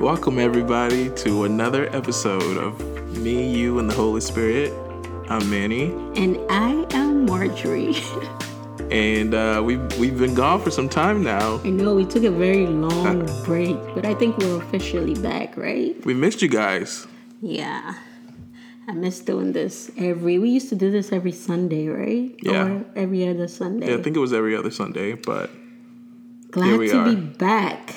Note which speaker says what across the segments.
Speaker 1: Welcome, everybody, to another episode of Me, You, and the Holy Spirit. I'm Manny,
Speaker 2: And I am Marjorie.
Speaker 1: and uh, we've, we've been gone for some time now.
Speaker 2: I know we took a very long break, but I think we're officially back, right?
Speaker 1: We missed you guys.
Speaker 2: Yeah. I miss doing this every. We used to do this every Sunday, right?
Speaker 1: Yeah.
Speaker 2: Or every other Sunday.
Speaker 1: Yeah, I think it was every other Sunday, but
Speaker 2: Glad
Speaker 1: we
Speaker 2: to
Speaker 1: are.
Speaker 2: be back.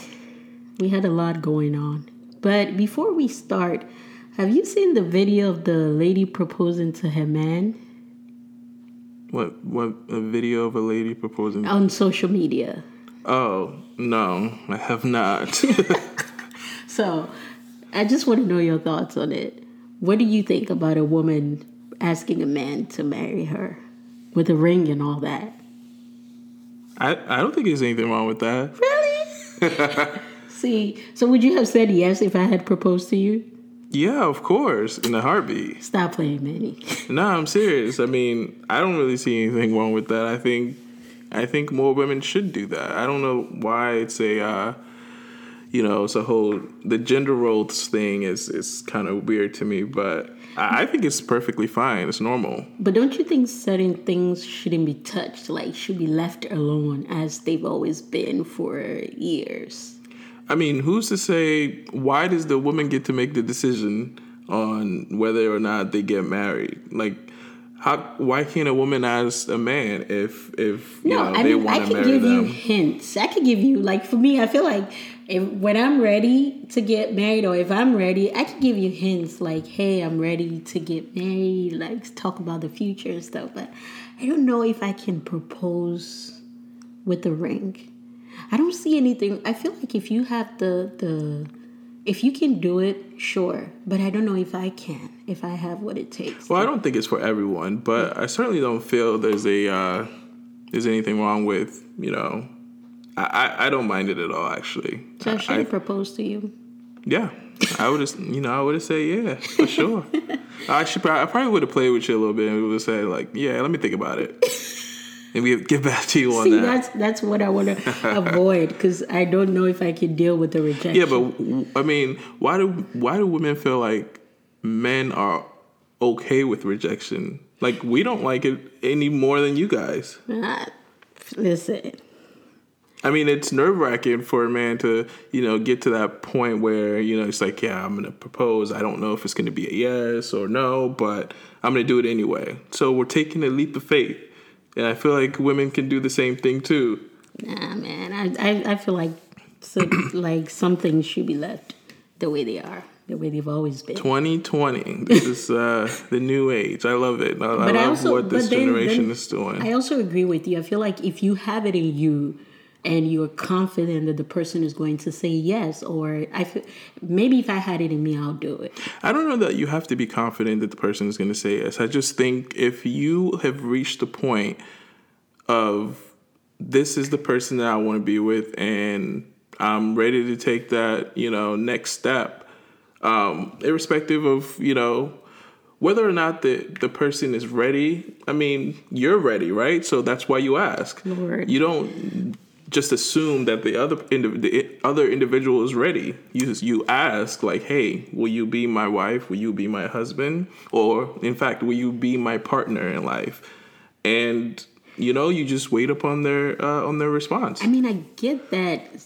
Speaker 2: We had a lot going on. But before we start, have you seen the video of the lady proposing to her man
Speaker 1: what what a video of a lady proposing?
Speaker 2: on social media?
Speaker 1: Oh no, I have not.
Speaker 2: So, I just want to know your thoughts on it. What do you think about a woman asking a man to marry her with a ring and all that?
Speaker 1: I I don't think there's anything wrong with that.
Speaker 2: Really? See, so would you have said yes if I had proposed to you?
Speaker 1: Yeah, of course, in a heartbeat.
Speaker 2: Stop playing, Manny.
Speaker 1: No, I'm serious. I mean, I don't really see anything wrong with that. I think, I think more women should do that. I don't know why it's a, uh, you know, it's a whole the gender roles thing is is kind of weird to me, but I, I think it's perfectly fine. It's normal.
Speaker 2: But don't you think certain things shouldn't be touched, like should be left alone as they've always been for years?
Speaker 1: I mean, who's to say why does the woman get to make the decision on whether or not they get married? Like, how why can't a woman ask a man if if you
Speaker 2: No,
Speaker 1: know
Speaker 2: I
Speaker 1: they
Speaker 2: mean I
Speaker 1: want to marry
Speaker 2: give you
Speaker 1: them?
Speaker 2: hints. I could give you like for me, I feel like if when I'm ready to get married or if I'm ready, I could give you hints like, hey, I'm ready to get married, like talk about the future and stuff. But I don't know if I can propose with a ring. I don't see anything. I feel like if you have the the if you can do it, sure. But I don't know if I can, if I have what it takes.
Speaker 1: Well, I don't think it's for everyone, but I certainly don't feel there's a uh, there's anything wrong with you know. I, I, I don't mind it at all, actually.
Speaker 2: so I should
Speaker 1: I,
Speaker 2: have proposed to you.
Speaker 1: yeah, I would have, you know, I would have said yeah for sure. I should, I probably would have played with you a little bit and would have said like, yeah, let me think about it, and we get back to you on
Speaker 2: See,
Speaker 1: that.
Speaker 2: that's that's what I want to avoid because I don't know if I can deal with the rejection.
Speaker 1: Yeah, but I mean, why do why do women feel like men are okay with rejection? Like we don't like it any more than you guys.
Speaker 2: Listen,
Speaker 1: I mean, it's nerve wracking for a man to, you know, get to that point where, you know, it's like, yeah, I'm going to propose. I don't know if it's going to be a yes or no, but I'm going to do it anyway. So we're taking a leap of faith. And I feel like women can do the same thing too.
Speaker 2: nah, man. I I, I feel like so, like some things should be left the way they are, the way they've always been.
Speaker 1: 2020, this is uh, the new age. I love it. I, I love
Speaker 2: I also,
Speaker 1: what this
Speaker 2: then-
Speaker 1: generation
Speaker 2: then
Speaker 1: is doing.
Speaker 2: I also agree with you. I feel like if you have it in you and you're confident that the person is going to say yes, or I maybe if I had it in me, I'll do it.
Speaker 1: I don't know that you have to be confident that the person is going to say yes. I just think if you have reached the point of this is the person that I want to be with and I'm ready to take that, you know, next step, um, irrespective of, you know, whether or not the, the person is ready, I mean, you're ready, right? So that's why you ask.
Speaker 2: Lord.
Speaker 1: You don't just assume that the other indi- the other individual is ready. You just, you ask like, "Hey, will you be my wife? Will you be my husband? Or in fact, will you be my partner in life?" And you know, you just wait upon their uh, on their response.
Speaker 2: I mean, I get that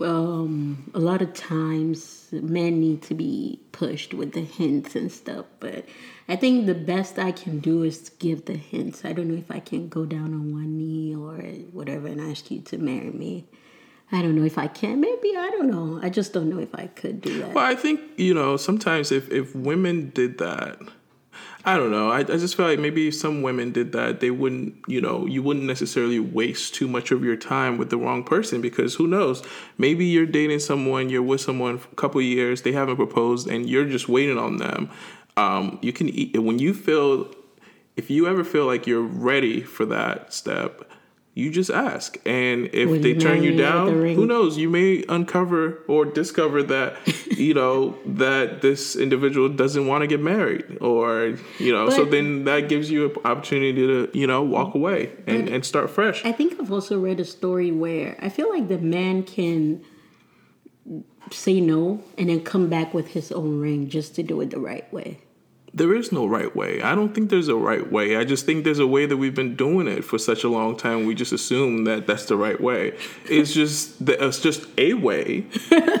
Speaker 2: um, a lot of times men need to be pushed with the hints and stuff, but I think the best I can do is give the hints. I don't know if I can go down on one knee or whatever and ask you to marry me. I don't know if I can. Maybe I don't know. I just don't know if I could do that.
Speaker 1: Well, I think you know sometimes if if women did that, I don't know. I, I just feel like maybe if some women did that, they wouldn't. You know, you wouldn't necessarily waste too much of your time with the wrong person because who knows? Maybe you're dating someone, you're with someone for a couple years, they haven't proposed, and you're just waiting on them. Um, you can eat when you feel if you ever feel like you're ready for that step. You just ask, and if they
Speaker 2: you
Speaker 1: turn you
Speaker 2: marry me with
Speaker 1: down, who knows? You may uncover or discover that you know that this individual doesn't want to get married, or you know. so then that gives you an opportunity to you know walk away and, and start fresh.
Speaker 2: I think I've also read a story where I feel like the man can say no and then come back with his own ring just to do it the right way?
Speaker 1: There is no right way. I don't think there's a right way. I just think there's a way that we've been doing it for such a long time. We just assume that that's the right way. It's just that it's just a way,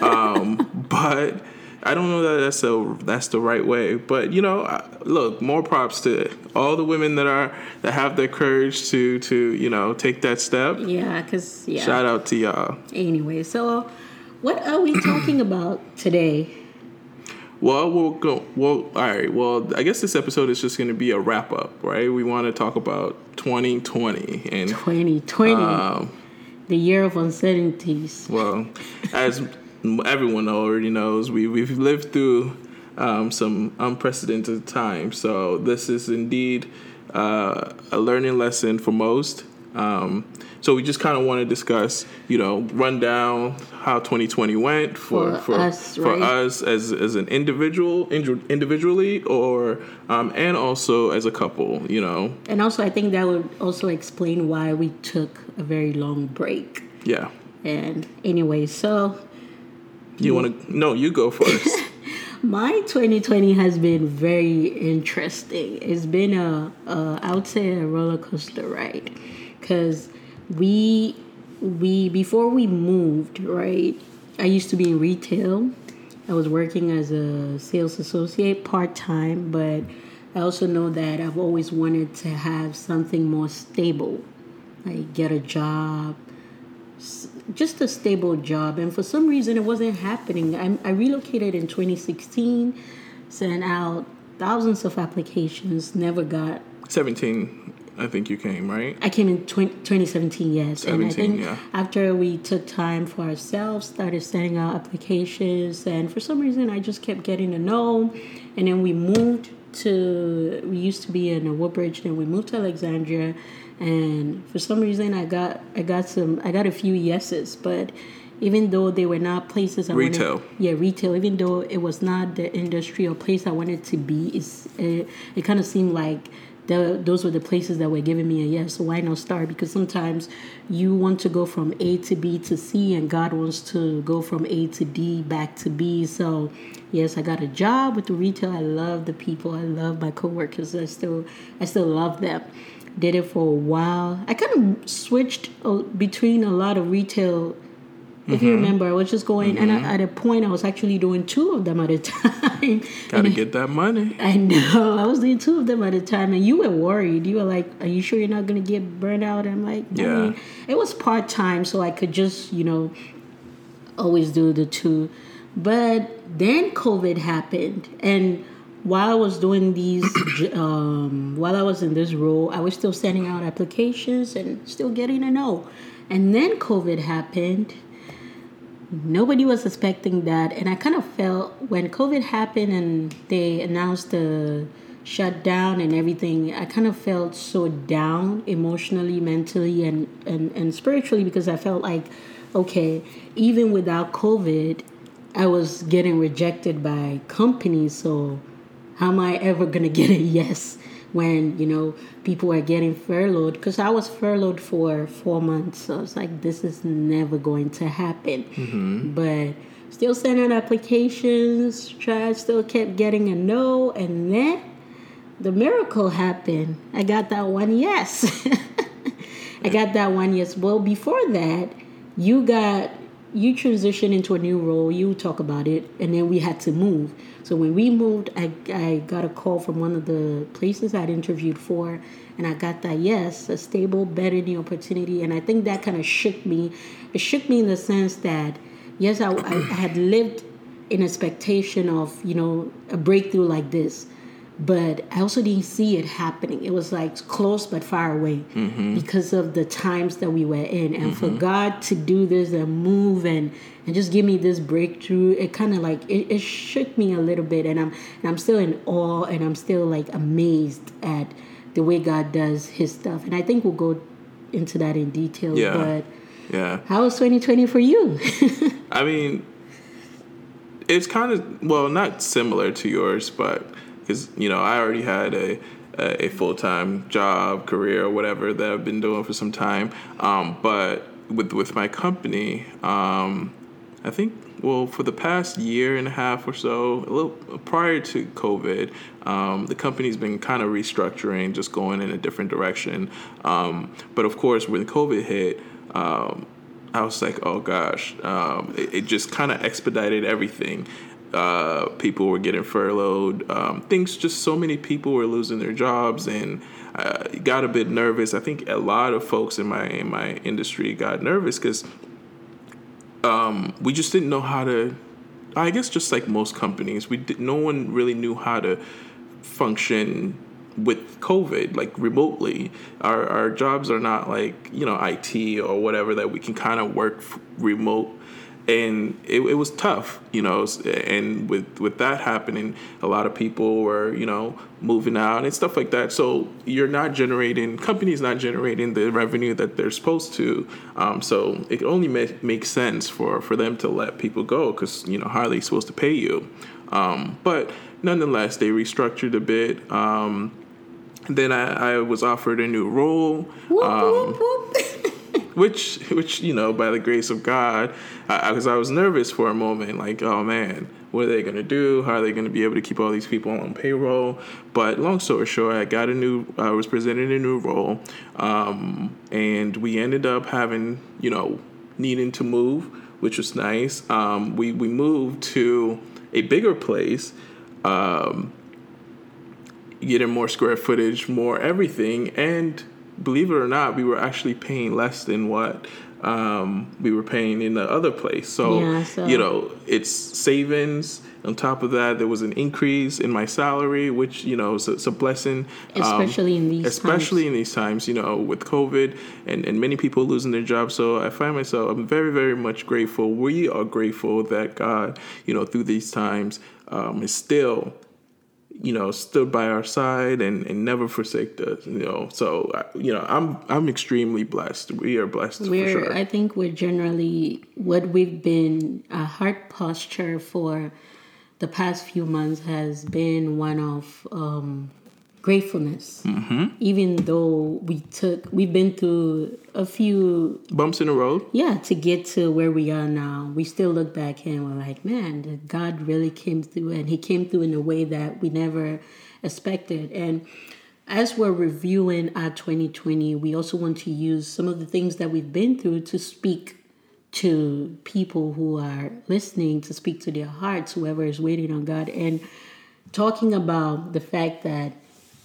Speaker 1: um, but I don't know that that's a that's the right way. But you know, look, more props to all the women that are that have the courage to to you know take that step.
Speaker 2: Yeah, because yeah.
Speaker 1: Shout out to y'all.
Speaker 2: Anyway, so what are we talking about today?
Speaker 1: Well, we'll go. Well, all right. Well, I guess this episode is just going to be a wrap up, right? We want to talk about 2020 and
Speaker 2: 2020, um, the year of uncertainties.
Speaker 1: Well, as everyone already knows, we we've lived through um, some unprecedented times. So this is indeed uh, a learning lesson for most. Um, so we just kind of want to discuss, you know, run down how 2020 went for
Speaker 2: for, for us,
Speaker 1: for us as as an individual, individually, or um, and also as a couple, you know.
Speaker 2: And also, I think that would also explain why we took a very long break.
Speaker 1: Yeah.
Speaker 2: And anyway, so
Speaker 1: you want to? No, you go first.
Speaker 2: My 2020 has been very interesting. It's been a, a I would say a roller coaster ride, because we we before we moved right. I used to be in retail. I was working as a sales associate part time, but I also know that I've always wanted to have something more stable, like get a job, just a stable job. And for some reason, it wasn't happening. I, I relocated in 2016, sent out thousands of applications, never got
Speaker 1: 17 I think you came, right?
Speaker 2: I came in 20, 2017, yes.
Speaker 1: 17,
Speaker 2: and I think
Speaker 1: yeah.
Speaker 2: after we took time for ourselves, started sending out applications, and for some reason I just kept getting a no. And then we moved to, we used to be in Woodbridge, then we moved to Alexandria and for some reason I got I got some I got a few yeses, but even though they were not places I
Speaker 1: retail.
Speaker 2: wanted, yeah, retail. Even though it was not the industry or place I wanted to be, it's it, it kind of seemed like the, those were the places that were giving me a yes. So why not start? Because sometimes you want to go from A to B to C, and God wants to go from A to D back to B. So yes, I got a job with the retail. I love the people. I love my coworkers. I still I still love them did it for a while. I kind of switched uh, between a lot of retail. If mm-hmm. you remember, I was just going, mm-hmm. and I, at a point, I was actually doing two of them at a time.
Speaker 1: Gotta get that money.
Speaker 2: I know. I was doing two of them at a time, and you were worried. You were like, "Are you sure you're not gonna get burned out?" I'm like,
Speaker 1: "Yeah." I mean,
Speaker 2: it was part time, so I could just, you know, always do the two. But then COVID happened, and while I was doing these, um, while I was in this role, I was still sending out applications and still getting a no. And then COVID happened. Nobody was expecting that. And I kind of felt when COVID happened and they announced the shutdown and everything, I kind of felt so down emotionally, mentally, and, and, and spiritually because I felt like, okay, even without COVID, I was getting rejected by companies. So how am I ever gonna get a yes when you know people are getting furloughed? Because I was furloughed for four months, so it's like this is never going to happen.
Speaker 1: Mm-hmm.
Speaker 2: But still sending applications, tried, still kept getting a no, and then the miracle happened. I got that one yes. I got that one yes. Well, before that, you got you transitioned into a new role. You talk about it, and then we had to move. So when we moved, I, I got a call from one of the places I'd interviewed for, and I got that yes, a stable, better new opportunity. And I think that kind of shook me. It shook me in the sense that, yes, I, I had lived in expectation of, you know, a breakthrough like this but I also didn't see it happening. It was like close but far away
Speaker 1: mm-hmm.
Speaker 2: because of the times that we were in. And mm-hmm. for God to do this and move and and just give me this breakthrough, it kind of like it, it, shook me a little bit. And I'm and I'm still in awe and I'm still like amazed at the way God does His stuff. And I think we'll go into that in detail.
Speaker 1: Yeah.
Speaker 2: But
Speaker 1: yeah,
Speaker 2: how was 2020 for you?
Speaker 1: I mean, it's kind of well, not similar to yours, but because you know I already had a a full time job, career, whatever that I've been doing for some time. Um, but with with my company, um, I think well, for the past year and a half or so, a little prior to COVID, um, the company's been kind of restructuring, just going in a different direction. Um, but of course, when COVID hit, um, I was like, oh gosh, um, it, it, just kind of expedited everything. Uh, people were getting furloughed. Um, things just so many people were losing their jobs and uh, got a bit nervous. I think a lot of folks in my in my industry got nervous because um, we just didn't know how to. I guess just like most companies, we did, no one really knew how to function with COVID, like remotely. Our our jobs are not like you know IT or whatever that we can kind of work remote and it, it was tough, you know. And with with that happening, a lot of people were, you know, moving out and stuff like that. So you're not generating companies not generating the revenue that they're supposed to. Um, so it only make, makes sense for for them to let people go because you know how are they supposed to pay you? Um, but nonetheless, they restructured a bit. Um, then I, I, was offered a new role. Whoop, whoop, um, whoop. which which you know by the grace of God, because I, I, I, was nervous for a moment, like oh man, what are they gonna do? How are they gonna be able to keep all these people on payroll? But long story short, I got a new, I was presented a new role, um, and we ended up having you know needing to move, which was nice. Um, we we moved to a bigger place. Um, getting more square footage, more everything, and believe it or not, we were actually paying less than what um, we were paying in the other place. So, yeah, so, you know, it's savings. On top of that, there was an increase in my salary, which you know is a, a blessing.
Speaker 2: Um, especially um, in these
Speaker 1: especially
Speaker 2: times.
Speaker 1: in these times, you know, with COVID and, and many people losing their jobs. So I find myself I'm very very much grateful. We are grateful that God, you know, through these times, um, is still you know stood by our side and, and never forsaked us you know so you know i'm i'm extremely blessed we are blessed
Speaker 2: we're
Speaker 1: sure.
Speaker 2: i think we're generally what we've been a heart posture for the past few months has been one of um, gratefulness. Mm-hmm. Even though we took, we've been through a few
Speaker 1: bumps in the road.
Speaker 2: Yeah, to get to where we are now, we still look back and we're like, man, God really came through, and He came through in a way that we never expected. And as we're reviewing our 2020, we also want to use some of the things that we've been through to speak to people who are listening, to speak to their hearts, whoever is waiting on God, and talking about the fact that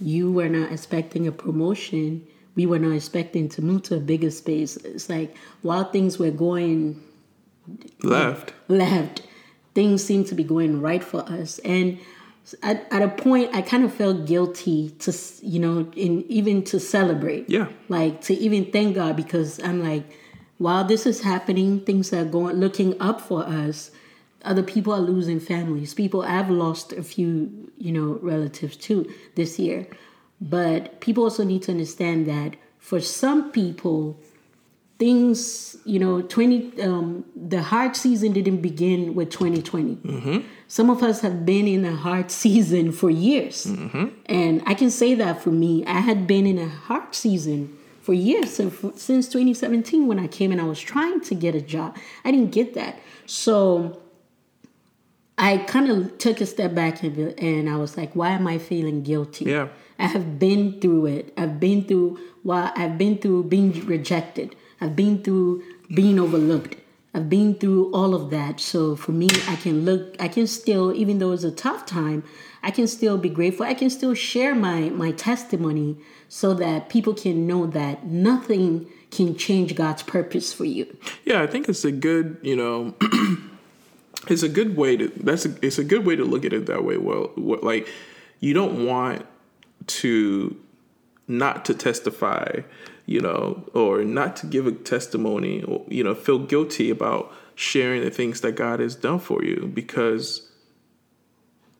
Speaker 2: you were not expecting a promotion. We were not expecting to move to a bigger space. It's like while things were going
Speaker 1: left,
Speaker 2: left, things seemed to be going right for us. And at, at a point, I kind of felt guilty to, you know, in even to celebrate.
Speaker 1: Yeah.
Speaker 2: Like to even thank God because I'm like, while this is happening, things are going looking up for us other people are losing families. People have lost a few, you know, relatives too this year. But people also need to understand that for some people, things, you know, 20, um, the hard season didn't begin with 2020. Mm-hmm. Some of us have been in a hard season for years. Mm-hmm. And I can say that for me, I had been in a hard season for years since 2017 when I came and I was trying to get a job. I didn't get that. So I kind of took a step back and, and I was like, why am I feeling guilty?
Speaker 1: Yeah.
Speaker 2: I have been through it. I've been through why I've been through being rejected. I've been through being overlooked. I've been through all of that. So for me, I can look I can still even though it's a tough time, I can still be grateful. I can still share my my testimony so that people can know that nothing can change God's purpose for you.
Speaker 1: Yeah, I think it's a good, you know, it's a good way to that's a, it's a good way to look at it that way. Well what, like you don't want to not to testify you know or not to give a testimony or you know feel guilty about sharing the things that god has done for you because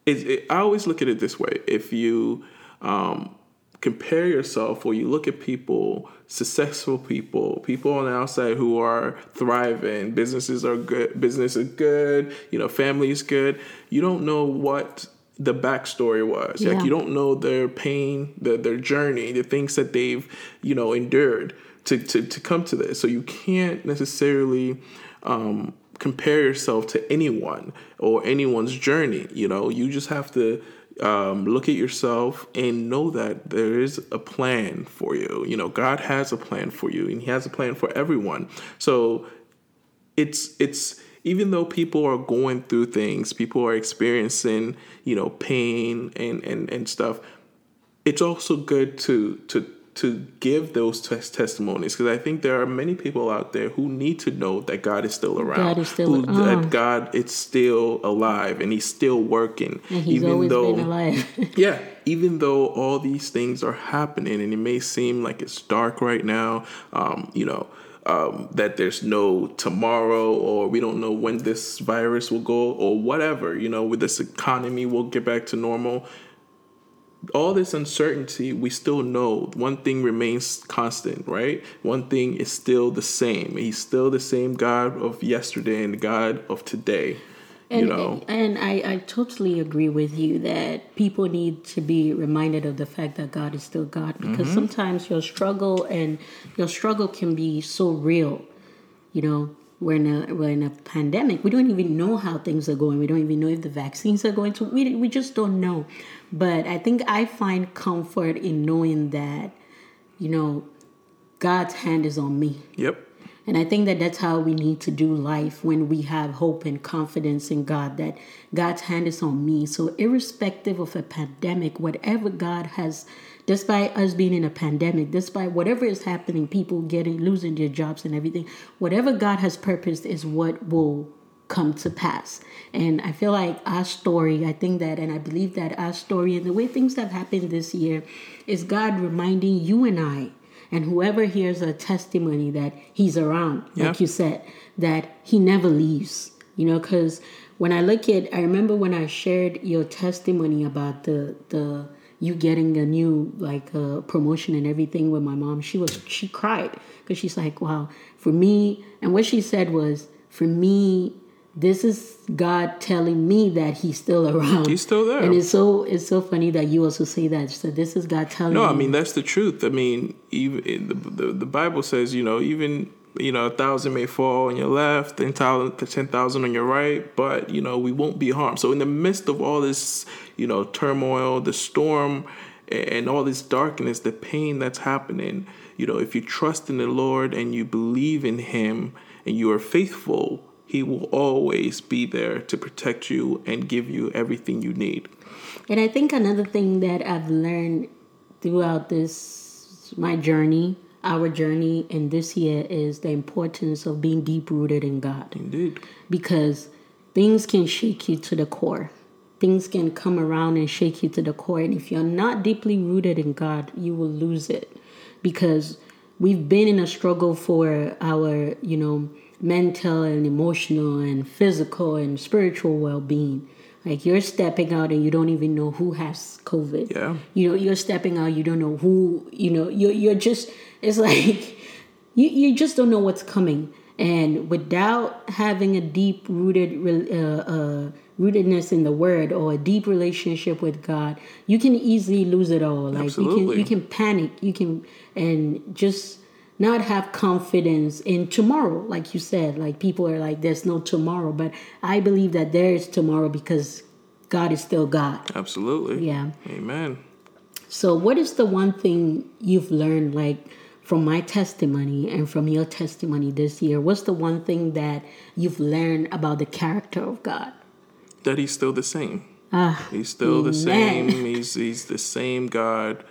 Speaker 1: it, it, i always look at it this way. If you um, compare yourself or you look at people, successful people, people on the outside who are thriving, businesses are good, business is good, you know, family is good, you don't know what the backstory was. Yeah. Like you don't know their pain, the, their journey, the things that they've, you know, endured to, to, to come to this. So you can't necessarily um, compare yourself to anyone or anyone's journey. You know, you just have to um, look at yourself and know that there is a plan for you. You know, God has a plan for you, and He has a plan for everyone. So it's it's even though people are going through things, people are experiencing you know pain and and and stuff. It's also good to to to give those tes- testimonies because I think there are many people out there who need to know that God is still around.
Speaker 2: God is still
Speaker 1: who, that God is still alive and He's still working.
Speaker 2: And he's
Speaker 1: even
Speaker 2: always
Speaker 1: though,
Speaker 2: been alive.
Speaker 1: yeah, even though all these things are happening and it may seem like it's dark right now, um, you know. Um, that there's no tomorrow, or we don't know when this virus will go, or whatever, you know, with this economy, we'll get back to normal all this uncertainty, we still know one thing remains constant, right? One thing is still the same. He's still the same God of yesterday and the God of today.
Speaker 2: And,
Speaker 1: you know,
Speaker 2: and I, I totally agree with you that people need to be reminded of the fact that God is still God because
Speaker 1: Mm-hmm.
Speaker 2: sometimes your struggle and your struggle can be so real. You know, we're in a we're in a pandemic. We don't even know how things are going. We don't even know if the vaccines are going to. We we just don't know. But I think I find comfort in knowing that, you know, God's hand is on me.
Speaker 1: yep,
Speaker 2: And I think that that's how we need to do life when we have hope and confidence in God, that God's hand is on me. So, irrespective of a pandemic, whatever God has, despite us being in a pandemic, despite whatever is happening, people getting losing their jobs and everything, whatever God has purposed is what will come to pass. And I feel like our story, I think that, and I believe that our story and the way things have happened this year is God reminding you and I and whoever hears a testimony that he's around like you said that he never leaves you know because when i look at i remember when i shared your testimony about the the you getting a new like uh, promotion and everything with my mom she was she cried because she's like wow for me and what she said was for me this is god telling me that he's still around
Speaker 1: He's still there.
Speaker 2: and it's so it's so funny that you also say that so this is god telling
Speaker 1: No, I mean that's the truth. I mean, even the, the the Bible says, you know, even you know, a thousand may fall on your left, ten thousand on your right, but you know, we won't be harmed. So in the midst of all this, you know, turmoil, the storm, and all this darkness, the pain that's happening, you know, if you trust in the Lord and you believe in Him and you are faithful, He will always be there to protect you and give you everything you need.
Speaker 2: And I think another thing that I've learned throughout this my journey, our journey in this year is the importance of being deep rooted in God.
Speaker 1: Indeed.
Speaker 2: Because things can shake you to the core. Things can come around and shake you to the core. And if you're not deeply rooted in God, you will lose it. Because we've been in a struggle for our, you know, mental and emotional and physical and spiritual well being. Like you're stepping out and you don't even know who has COVID.
Speaker 1: Yeah.
Speaker 2: You know, you're stepping out, you don't know who, you know, you're you're just it's like you, you just don't know what's coming. And without having a deep rooted uh, uh, rootedness in the word or a deep relationship with God, you can easily lose it all. Like you can
Speaker 1: Absolutely.
Speaker 2: you can panic, you can and just not have confidence in tomorrow like you said like people are like there's no tomorrow but i believe that there is tomorrow because god is still god
Speaker 1: Absolutely.
Speaker 2: yeah
Speaker 1: Amen.
Speaker 2: so what is the one thing you've learned like from my testimony and from your testimony this year what's the one thing that you've learned about the character of god
Speaker 1: that he's still the same.
Speaker 2: ah
Speaker 1: He's still the same. He's he's the same God,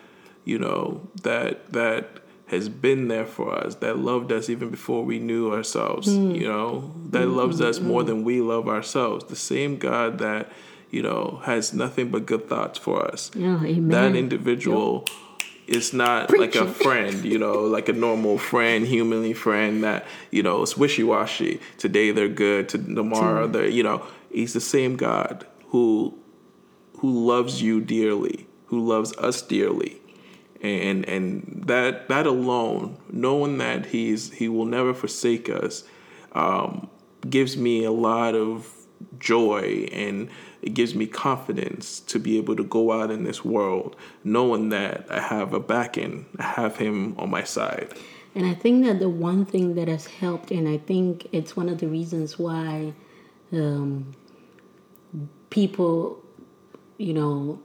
Speaker 1: you know, that that has been there for us, that loved us even before we knew ourselves,
Speaker 2: Hmm.
Speaker 1: you know, that hmm, loves hmm, us more hmm. than we love ourselves. The same God that, you know, has nothing but good thoughts for us.
Speaker 2: amen
Speaker 1: That individual is not like a friend, you know, like a normal friend, humanly friend that, you know, is wishy washy. Today they're good, to tomorrow they're, you know, he's the same God who who loves you dearly, who loves us dearly. And and that that alone, knowing that he's he will never forsake us, um, gives me a lot of joy and it gives me confidence to be able to go out in this world knowing that I have a backing, I have him on my side.
Speaker 2: And I think that the one thing that has helped, and I think it's one of the reasons why um, people, you know,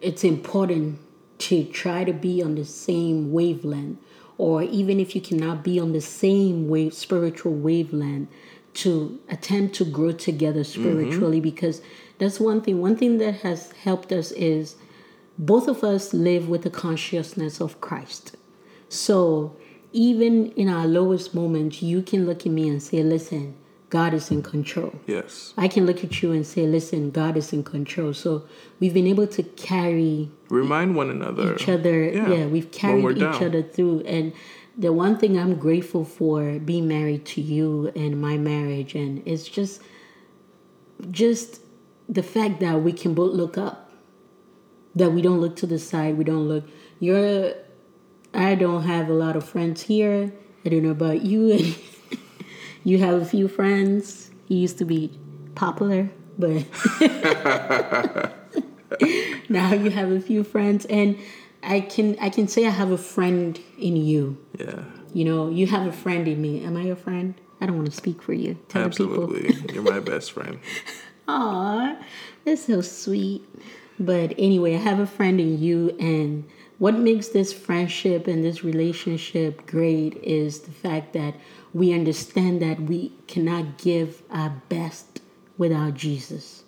Speaker 2: it's important to try to be on the same wavelength, or even if you cannot be on the same wave, spiritual wavelength, to attempt to grow together mm-hmm. spiritually, because that's one thing. One thing that has helped us is both of us live with the consciousness of Christ. So even in our lowest moments, you can look at me and say, listen, God is in control.
Speaker 1: Yes.
Speaker 2: I can look at you and say, listen, God is in control. So we've been able to carry
Speaker 1: Remind one another.
Speaker 2: each other.
Speaker 1: Yeah,
Speaker 2: Yeah, we've carried each
Speaker 1: down.
Speaker 2: other through. And the one thing I'm grateful for being married to you and my marriage, and it's just, just the fact that we can both look up, that we don't look to the side, we don't look. You're, I don't have a lot of friends here. I don't know about you. And you have a few friends. You used to be popular, but now you have a few friends and I can I can say I have a friend in you.
Speaker 1: Yeah.
Speaker 2: You know, you have a friend in me. Am I your friend? I don't want to speak for you. Tell the people.
Speaker 1: Absolutely. You're my best friend.
Speaker 2: Aw, that's so sweet. But anyway, I have a friend in you, and what makes this friendship and this relationship great is the fact that we understand that we cannot give our best without Jesus.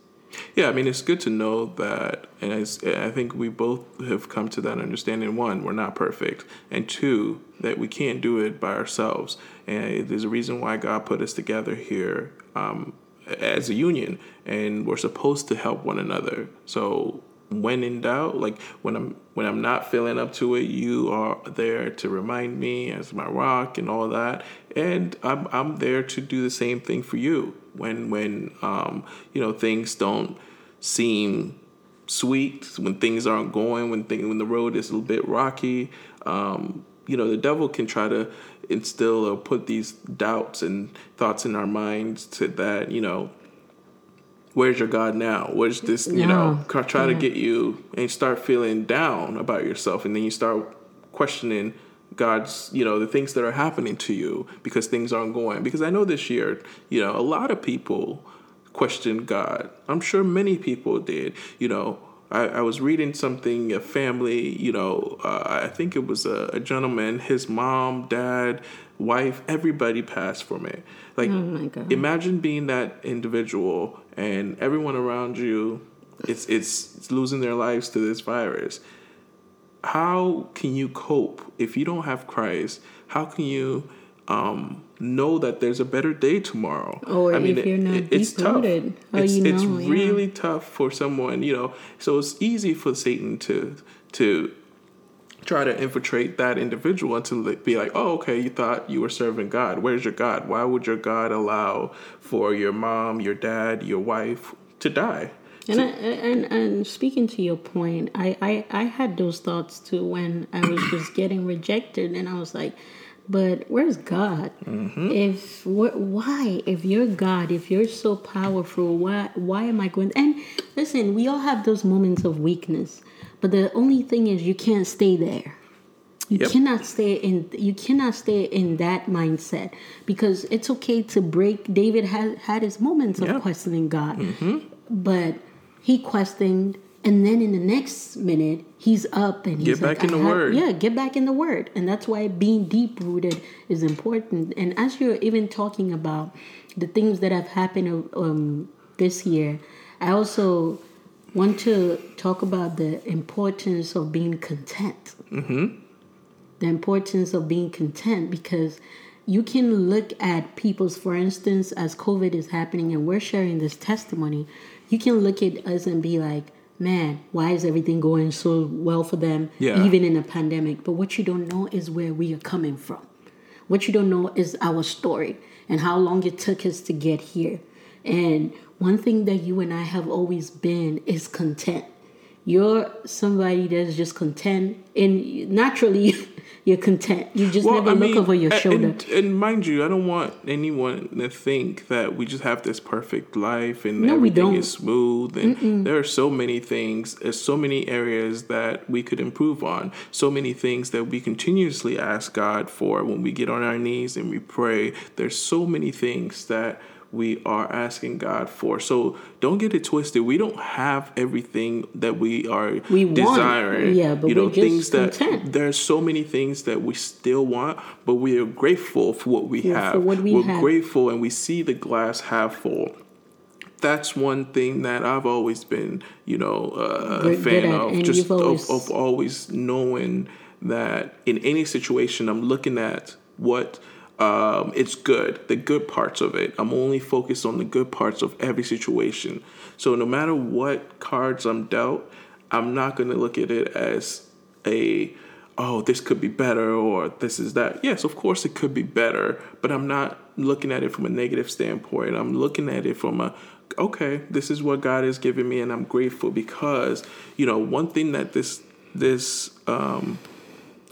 Speaker 1: Yeah, I mean, it's good to know that, and I think we both have come to that understanding. One, we're not perfect, and two, that we can't do it by ourselves. And there's a reason why God put us together here um, as a union, and we're supposed to help one another. So when in doubt, like when I'm when I'm not feeling up to it, you are there to remind me as my rock and all that, and I'm I'm there to do the same thing for you when when um, you know things don't seem sweet, when things aren't going, when thing, when the road is a little bit rocky. Um, you know, the devil can try to instill or put these doubts and thoughts in our minds to that, you know, where's your God now? Where's this, you know, try try to get you and start feeling down about yourself and then you start questioning God's, you know, the things that are happening to you because things aren't going. Because I know this year, you know, a lot of people questioned God. I'm sure many people did. You know, I, I was reading something, a family, you know, uh, I think it was a, a gentleman, his mom, dad, wife, everybody passed from it. Like,
Speaker 2: Oh
Speaker 1: imagine being that individual and everyone around you it's, it's it's losing their lives to this virus. How can you cope? If you don't have christ how can you um, know that there's a better day tomorrow?
Speaker 2: Or if you're not
Speaker 1: it's tough. it's,
Speaker 2: you
Speaker 1: it's
Speaker 2: know, yeah.
Speaker 1: really tough for someone you know. So it's easy for satan to to try to infiltrate that individual and to be like, oh, okay, you thought you were serving God. Where's your God? Why would your God allow for your mom, your dad, your wife to die?
Speaker 2: And I, and and speaking to your point, I, I I had those thoughts too when I was just getting rejected, and I was like, but where's God? Mm-hmm. If wh- why if you're God, if you're so powerful, why why am I going? And listen, we all have those moments of weakness, but the only thing is you can't stay there. You
Speaker 1: Yep.
Speaker 2: cannot stay in you cannot stay in that mindset because it's okay to break. David had had his moments of
Speaker 1: Yep.
Speaker 2: questioning God, but he questioned, and then in the next minute he's up and he's
Speaker 1: Get
Speaker 2: like,
Speaker 1: back in
Speaker 2: "I
Speaker 1: the
Speaker 2: have-"
Speaker 1: Word.
Speaker 2: Yeah, get back in the word, and that's why being deep rooted is important. And as you're even talking about the things that have happened um, this year, I also want to talk about the importance of being content. Mm-hmm. The importance of being content because you can look at people's for instance as covid is happening and we're sharing this testimony you can look at us and be like man why is everything going so well for them
Speaker 1: Yeah.
Speaker 2: even in a pandemic? But what you don't know is where we are coming from. What you don't know is our story and how long it took us to get here. And one thing that you and i have always been is content you're somebody that's just content and naturally you're content. You just never look over your shoulder.
Speaker 1: And, and mind you, I don't want anyone to think that we just have this perfect life and
Speaker 2: No,
Speaker 1: everything is smooth. And there are so many things, there's so many areas that we could improve on, so many things that we continuously ask God for when we get on our knees and we pray. There's so many things that we are asking God for. So don't get it twisted. We don't have everything that we are
Speaker 2: We want,
Speaker 1: desiring.
Speaker 2: yeah, but
Speaker 1: you know, things that
Speaker 2: content.
Speaker 1: there's so many things that we still want, but we are grateful for what we
Speaker 2: For-
Speaker 1: have.
Speaker 2: for what we
Speaker 1: We're
Speaker 2: have.
Speaker 1: grateful and we see the glass half full. That's one thing that I've always been, you know, uh, a fan of.
Speaker 2: and
Speaker 1: Just
Speaker 2: always-
Speaker 1: of, of always knowing that in any situation, I'm looking at what um, it's good, the good parts of it. I'm only focused on the good parts of every situation. So no matter what cards I'm dealt, I'm not going to look at it as a oh this could be better or this is that. Yes, of course it could be better, but I'm not looking at it from a negative standpoint. I'm looking at it from a okay, this is what God has given me and I'm grateful because you know, one thing that this this um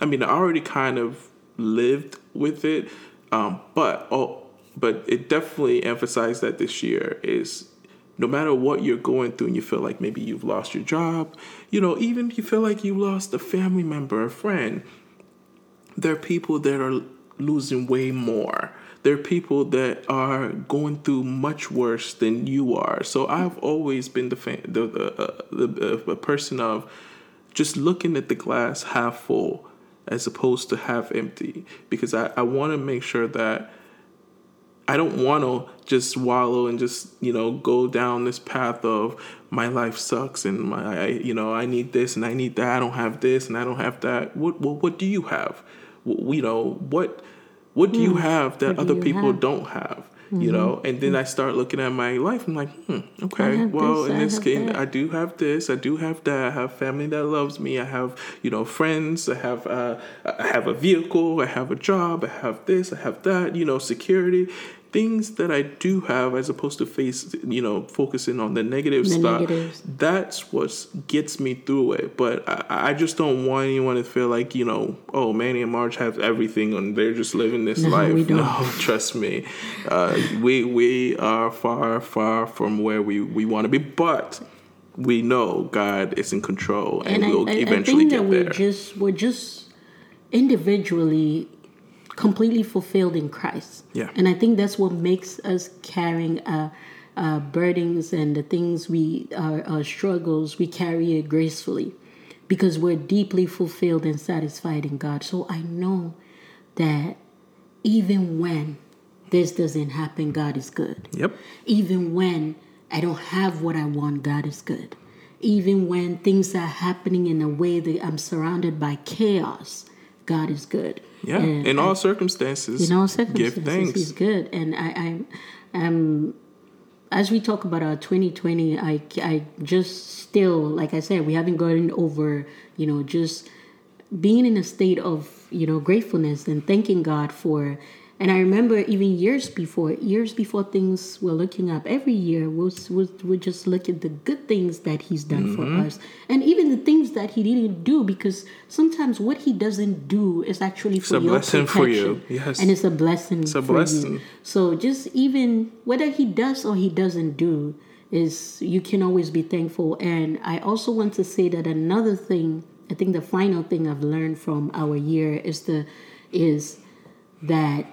Speaker 1: I mean, I already kind of lived with it, um, but oh, but it definitely emphasized that this year is no matter what you're going through and you feel like maybe you've lost your job, you know, even if you feel like you lost a family member, a friend, there are people that are losing way more. There are people that are going through much worse than you are. So I've always been the fan, the the, uh, the, the, the person of just looking at the glass half full as opposed to half empty because I, I want to make sure that I don't want to just wallow and just you know go down this path of my life sucks and my I, you know I need this and I need that I don't have this and I don't have that what what, what do you have you know what what do you have that
Speaker 2: Hmm. What do
Speaker 1: other people
Speaker 2: have?
Speaker 1: don't have you know? And then I start looking at my life. I'm like hmm okay well
Speaker 2: this,
Speaker 1: in this case
Speaker 2: that.
Speaker 1: I do have this I do have that I have family that loves me I have you know friends I have uh, I have a vehicle I have a job I have this I have that you know security things that I do have as opposed to face you know focusing on the negative
Speaker 2: The
Speaker 1: stuff
Speaker 2: negatives.
Speaker 1: that's what gets me through it. But I, I just don't want anyone to feel like you know oh Manny and Marge have everything and they're just living this
Speaker 2: No,
Speaker 1: life. No trust me. Uh, we we are far far from where we we want to be but we know God is in control and,
Speaker 2: and
Speaker 1: we'll
Speaker 2: I, I, I
Speaker 1: eventually
Speaker 2: think that
Speaker 1: get
Speaker 2: we're
Speaker 1: there.
Speaker 2: just we're just individually completely fulfilled in Christ.
Speaker 1: Yeah.
Speaker 2: And I think that's what makes us carrying uh, uh, burdens and the things we our, our struggles we carry it gracefully because we're deeply fulfilled and satisfied in God. So I know that even when this doesn't happen, God is good.
Speaker 1: yep
Speaker 2: Even when I don't have what I want, God is good. Even when things are happening in a way that I'm surrounded by chaos, God is good.
Speaker 1: yeah
Speaker 2: And
Speaker 1: in
Speaker 2: I-
Speaker 1: all circumstances
Speaker 2: in all
Speaker 1: give
Speaker 2: circumstances,
Speaker 1: thanks
Speaker 2: He's good. And I, I, am as we talk about our 2020, I, I just still, like I said, we haven't gotten over, you know, just being in a state of, you know, gratefulness and thanking God for. And I remember even years before, years before things were looking up, every year we'll, we'll, we'll just look at the good things that He's done
Speaker 1: Mm-hmm.
Speaker 2: for us. And even the things that He didn't do, because sometimes what He doesn't do is actually for
Speaker 1: a
Speaker 2: your
Speaker 1: blessing for you. Yes.
Speaker 2: And it's a blessing
Speaker 1: a
Speaker 2: for
Speaker 1: blessing.
Speaker 2: you. So just even whether he does or he doesn't do is you can always be thankful. And I also want to say that another thing, I think the final thing I've learned from our year is the is that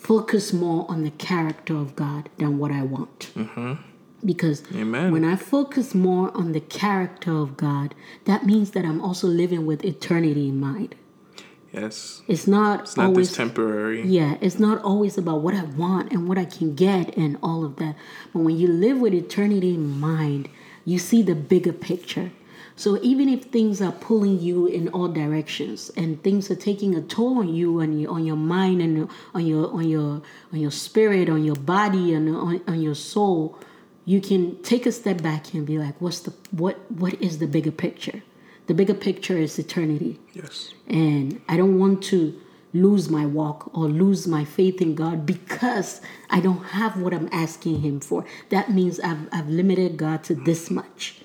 Speaker 2: focus more on the character of God than what I want. Mm-hmm. Because
Speaker 1: Amen.
Speaker 2: when I focus more on the character of God, that means that I'm also living with eternity in mind.
Speaker 1: yes
Speaker 2: It's not
Speaker 1: it's not
Speaker 2: always
Speaker 1: this temporary
Speaker 2: yeah, it's not always about what I want and what I can get and all of that. But when you live with eternity in mind, you see the bigger picture. So even if things are pulling you in all directions and things are taking a toll on you and on your mind and on your on your on your spirit, on your body and on, on your soul, you can take a step back and be like, what's the what what is the bigger picture? The bigger picture is eternity
Speaker 1: yes
Speaker 2: and I don't want to lose my walk or lose my faith in God because I don't have what I'm asking Him for. That means I've, I've limited God to this much.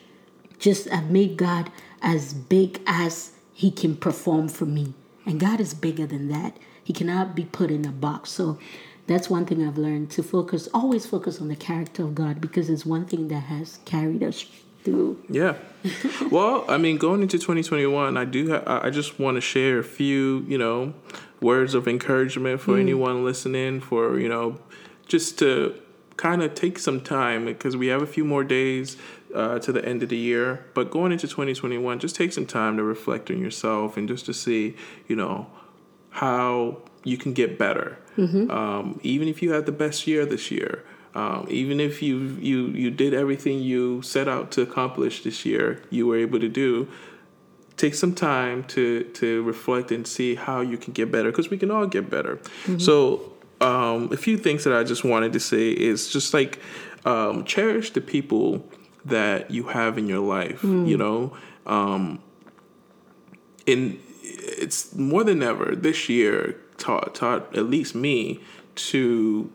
Speaker 2: Just I've made God as big as He can perform for me. And God is bigger than that. He cannot be put in a box. So that's one thing I've learned to focus, always focus on the character of God because it's one thing that has carried us through.
Speaker 1: Yeah. well, I mean, going into 2021, I do. Ha- I just want to share a few, you know, words of encouragement for mm. anyone listening. For you know, just to kind of take some time because we have a few more days uh, to the end of the year. But going into 2021, just take some time to reflect on yourself and just to see, you know, how you can get better. Mm-hmm. Um, even if you had the best year this year, um, even if you you you did everything you set out to accomplish this year, you were able to do. Take some time to to reflect and see how you can get better because we can all get better. Mm-hmm. So um, a few things that I just wanted to say is just like um, cherish the people that you have in your life. Mm. You know, um, in it's more than ever this year taught taught at least me to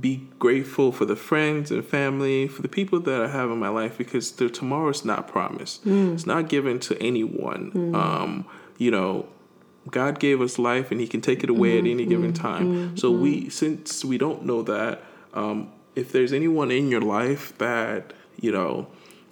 Speaker 1: be grateful for the friends and family, for the people that I have in my life, because the tomorrow's not promised. Mm. It's not given to anyone. Mm. Um, you know, God gave us life, and He can take it away mm-hmm. at any given mm-hmm. time. Mm-hmm. So we, since we don't know that, um, if there's anyone in your life that you know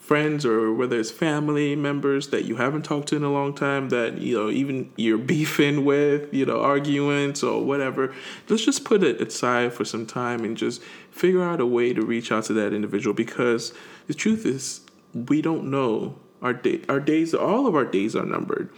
Speaker 1: friends or whether it's family members that you haven't talked to in a long time that you know even you're beefing with you know arguments or whatever let's just put it aside for some time and just figure out a way to reach out to that individual because the truth is we don't know our day our days all of our days are numbered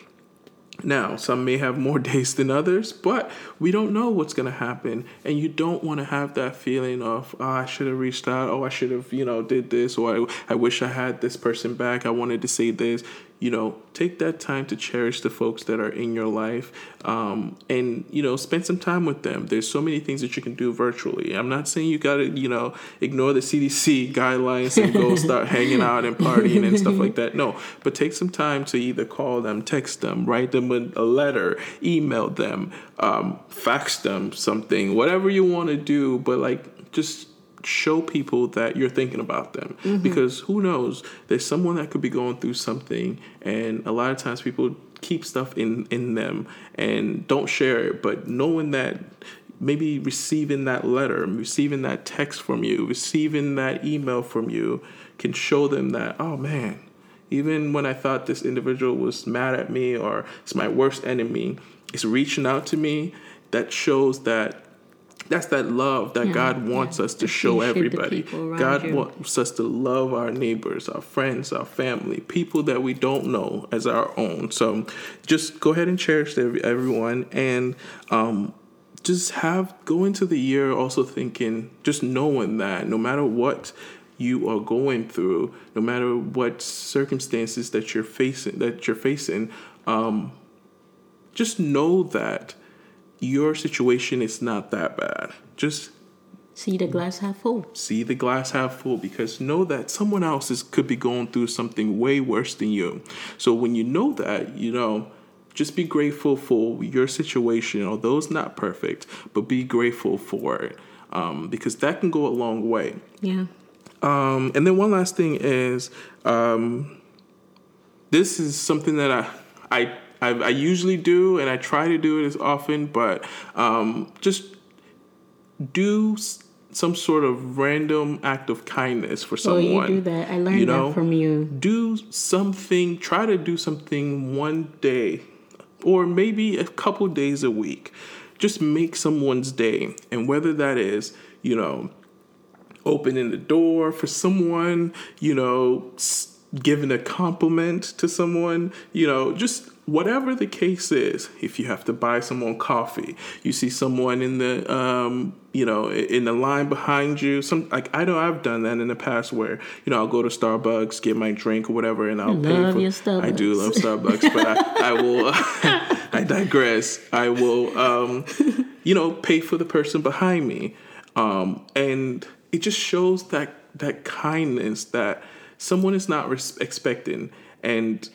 Speaker 1: now, some may have more days than others, but we don't know what's going to happen. And you don't want to have that feeling of, oh, I should have reached out. Oh, I should have, you know, did this. Or I, I wish I had this person back. I wanted to say this you know, take that time to cherish the folks that are in your life um, and, you know, spend some time with them. There's so many things that you can do virtually. I'm not saying you got to, you know, ignore the CDC guidelines and go start hanging out and partying and stuff like that. No, but take some time to either call them, text them, write them a letter, email them, um, fax them something, whatever you want to do, but like just show people that you're thinking about them. Mm-hmm. because who knows? There's someone that could be going through something and a lot of times people keep stuff in in them and don't share it. But knowing that maybe receiving that letter receiving that text from you receiving that email from you can show them that oh man even when i thought this individual was mad at me or it's my worst enemy it's reaching out to me that shows that that's that love that yeah, God wants yeah. us to show everybody. God you. wants us to love our neighbors, our friends, our family, people that we don't know as our own. So just go ahead and cherish everyone and um, just have go into the year also thinking, just knowing that no matter what you are going through, no matter what circumstances that you're facing, that you're facing, um, just know that your situation is not that bad. Just
Speaker 2: see the glass half full.
Speaker 1: See the glass half full because know that someone else is, could be going through something way worse than you. So when you know that, you know, just be grateful for your situation, although it's not perfect, but be grateful for it um, because that can go a long way.
Speaker 2: Yeah.
Speaker 1: Um, and then one last thing is um, this is something that I I I, I, usually do, and I try to do it as often, but um, just do some sort of random act of kindness for someone. Oh,
Speaker 2: you do that. I learned you know, that from you.
Speaker 1: Do something. Try to do something one day, or maybe a couple days a week. Just make someone's day, and whether that is, you know, opening the door for someone, you know, giving a compliment to someone, you know, just whatever the case is, if you have to buy someone coffee, you see someone in the um, you know in the line behind you. Some like I know I've done that in the past where you know I'll go to Starbucks, get my drink or whatever, and I'll
Speaker 2: I
Speaker 1: pay
Speaker 2: for.
Speaker 1: I do love Starbucks, but I, I will. I digress. I will, um, you know, pay for the person behind me, um, and it just shows that that kindness that someone is not res- expecting and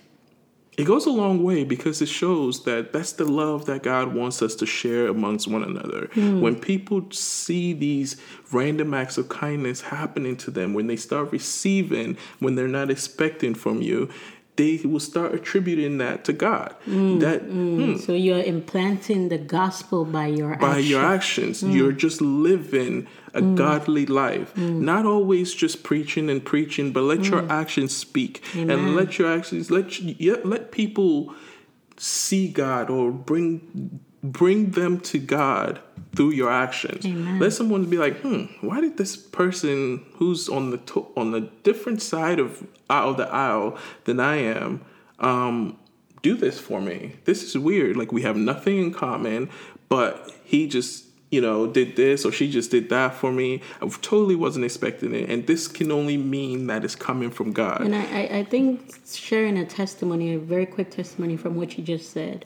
Speaker 1: it goes a long way because it shows that that's the love that God wants us to share amongst one another. Mm. When people see these random acts of kindness happening to them, when they start receiving when they're not expecting from you, they will start attributing that to God. Mm, that mm. hmm,
Speaker 2: So you're implanting the gospel by your
Speaker 1: by
Speaker 2: action.
Speaker 1: your actions. Mm. You're just living a godly life. Not always just preaching and preaching, but let your actions speak and let your actions let you, let people see God or bring bring them to God through your actions. Let someone be like, "Hmm, why did this person who's on the to- on the different side of of the aisle than I am um do this for me. This is weird. Like we have nothing in common, but he just, you know, did this or she just did that for me. I totally wasn't expecting it. And this can only mean that it's coming from God.
Speaker 2: And I, I think sharing a testimony, a very quick testimony from what you just said.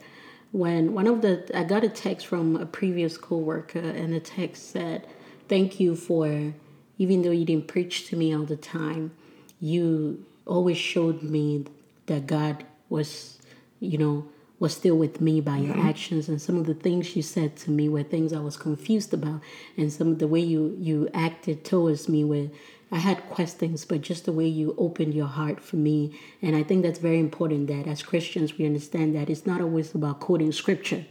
Speaker 2: When one of the, I got a text from a previous coworker, and the text said, "Thank you for, even though you didn't preach to me all the time, you always showed me that God was, you know, was still with me by your mm-hmm. actions and some of the things you said to me were things I was confused about and some of the way you you acted towards me were I had questions but just the way you opened your heart for me and I think that's very important that as Christians we understand that it's not always about quoting scripture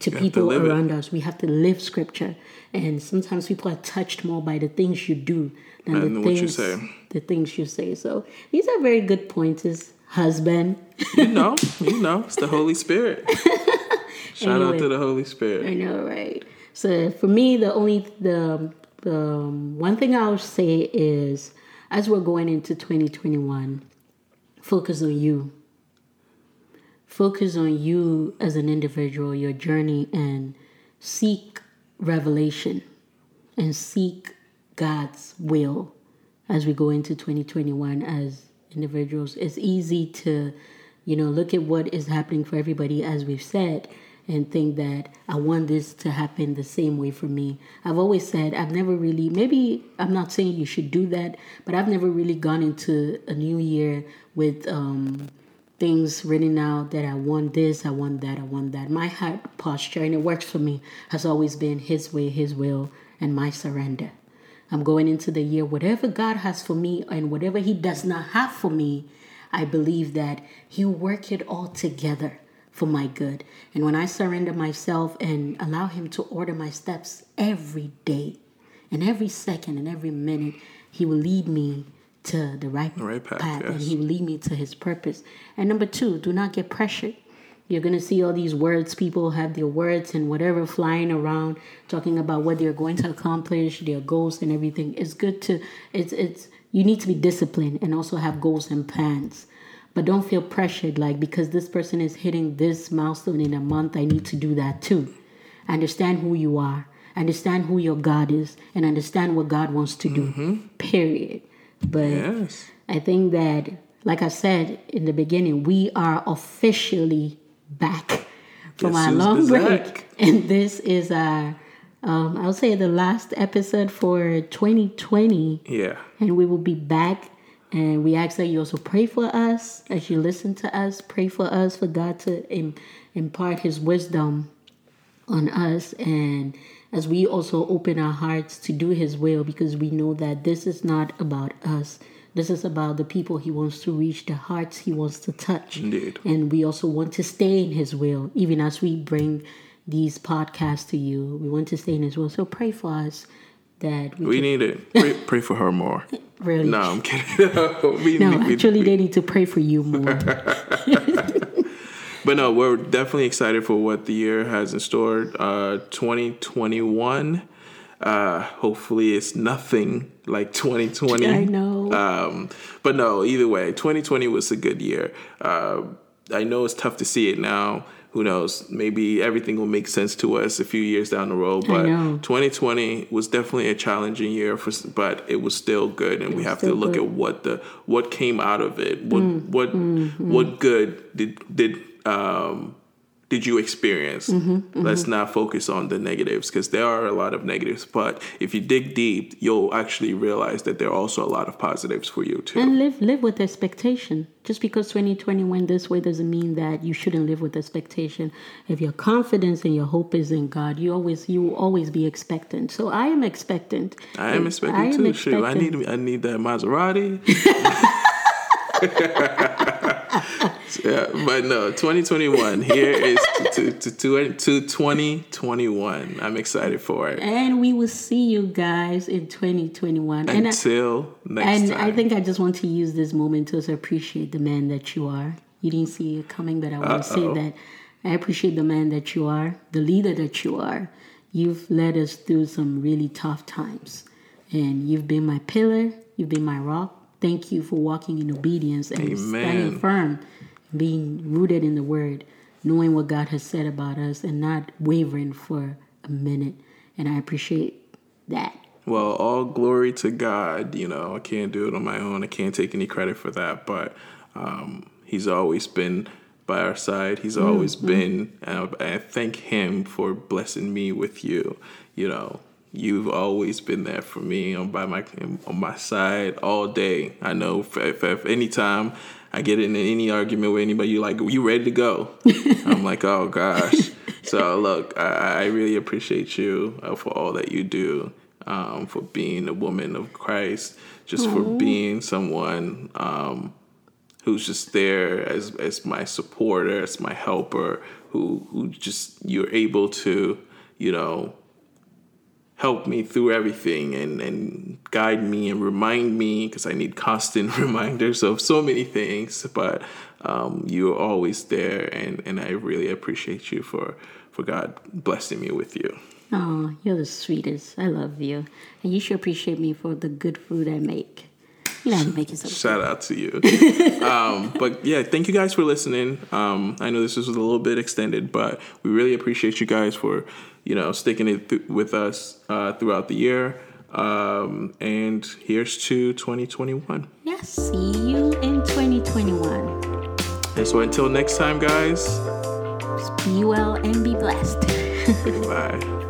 Speaker 2: to
Speaker 1: to
Speaker 2: people
Speaker 1: it.
Speaker 2: around us we have to live scripture and sometimes people are touched more by the things you do than the
Speaker 1: what you
Speaker 2: things
Speaker 1: say.
Speaker 2: the things you say so these are very good points as husband
Speaker 1: You know, you know, it's the Holy Spirit. Shout out to the Holy Spirit.
Speaker 2: I know, right? So for me, the only the the um, one thing I would say is, as we're going into 2021, focus on you. Focus on you as an individual, your journey, and seek revelation and seek God's will as we go into 2021 as individuals. It's easy to, you know, look at what is happening for everybody, as we've said, and think that I want this to happen the same way for me. I've always said I've never really, maybe I'm not saying you should do that, but I've never really gone into a new year with, um, things written out that I want this, I want that, I want that. My heart posture, and it works for me, has always been His way, His will, and my surrender. I'm going into the year, whatever God has for me and whatever He does not have for me, I believe that He'll work it all together for my good. And when I surrender myself and allow Him to order my steps every day, and every second and every minute, He will lead me to the right,
Speaker 1: right path,
Speaker 2: and
Speaker 1: yes.
Speaker 2: He will lead me to His purpose. And number two, do not get pressured. You're going to see all these words, people have their words and whatever flying around, talking about what they're going to accomplish, their goals and everything. It's good to, it's, it's, you need to be disciplined and also have goals and plans. But don't feel pressured, like because this person is hitting this milestone in a month, I need to do that too. Understand who you are, understand who your God is, and understand what God wants to do, period. But
Speaker 1: Yes.
Speaker 2: I think that, like I said in the beginning, we are officially back from our long break.
Speaker 1: back?
Speaker 2: And this is our, um, I'll say, the last episode for 2020.
Speaker 1: Yeah.
Speaker 2: And we will be back. And we ask that you also pray for us as you listen to us. Pray for us for God to Im- impart His wisdom on us. And as we also open our hearts to do his will because we know that this is not about us. This is about the people he wants to reach the hearts he wants to touch.
Speaker 1: Indeed.
Speaker 2: and we also want to stay in his will even as we bring these podcasts to you. We want to stay in his will. So pray for us that we,
Speaker 1: We
Speaker 2: can
Speaker 1: need it. Pray, pray for her more.
Speaker 2: really
Speaker 1: No, I'm kidding. we,
Speaker 2: no
Speaker 1: we-
Speaker 2: actually they need to pray for you more
Speaker 1: But no, we're definitely excited for what the year has in store. Uh, 2021. Uh, hopefully, it's nothing like 2020.
Speaker 2: I know.
Speaker 1: Um, but no, either way, 2020 was a good year. Uh, I know it's tough to see it now. Who knows? Maybe everything will make sense to us a few years down the road. But 2020 was definitely a challenging year for, but it was still good, and we have to look
Speaker 2: good.
Speaker 1: at what the what came out of it. What
Speaker 2: Mm,
Speaker 1: what
Speaker 2: mm-hmm.
Speaker 1: what good did did um did you experience?
Speaker 2: Mm-hmm,
Speaker 1: Let's not focus on the negatives because there are a lot of negatives. But if you dig deep, you'll actually realize that there are also a lot of positives for you too.
Speaker 2: and live live with expectation. Just because 2020 went this way doesn't mean that you shouldn't live with expectation. If your confidence and your hope is in God, you always you will always be expectant. So I am expectant.
Speaker 1: I am expectant
Speaker 2: I am
Speaker 1: too. Shoot, I need I need that Maserati. yeah, but no, 2021. Here is to, to, to, to 2021. I'm excited for it.
Speaker 2: And we will see you guys in 2021.
Speaker 1: Until
Speaker 2: and
Speaker 1: I,
Speaker 2: next
Speaker 1: and
Speaker 2: time. And I think I just want to use this moment to appreciate the man that you are. You didn't see it coming, but I want Uh-oh. to say that I appreciate the man that you are, the leader that you are. You've led us through some really tough times, and you've been my pillar. You've been my rock. Thank you for walking in obedience and Amen. standing firm, being rooted in the Word, knowing what God has said about us, and not wavering for a minute. And I appreciate that.
Speaker 1: Well, all glory to God. You know, I can't do it on my own. I can't take any credit for that, but um, He's always been by our side. He's mm-hmm. always been, and I thank Him for blessing me with you. You know, you've always been there for me on by my on my side all day. I know if, if, if any time I get in any argument with anybody, you're like, "You ready to go?" I'm like, "Oh gosh." So look, I, I really appreciate you uh, for all that you do, um, for being a woman of Christ, just Aww. for being someone um, who's just there as as my supporter, as my helper, who who just you're able to, you know, help me through everything and, and guide me and remind me because I need constant reminders of so many things. But um, you're always there, and, and I really appreciate you for, for God blessing me with you.
Speaker 2: Oh, you're the sweetest. I love you. And you should appreciate me for the good food I make. You know, make yourself
Speaker 1: Shout out to you. um, but yeah, thank you guys for listening. Um, I know this was a little bit extended, but we really appreciate you guys for you know, sticking it th- with us uh, throughout the year. Um, and here's to 2021.
Speaker 2: Yes, see you in 2021.
Speaker 1: And so until next time, guys,
Speaker 2: be well and be blessed.
Speaker 1: Bye.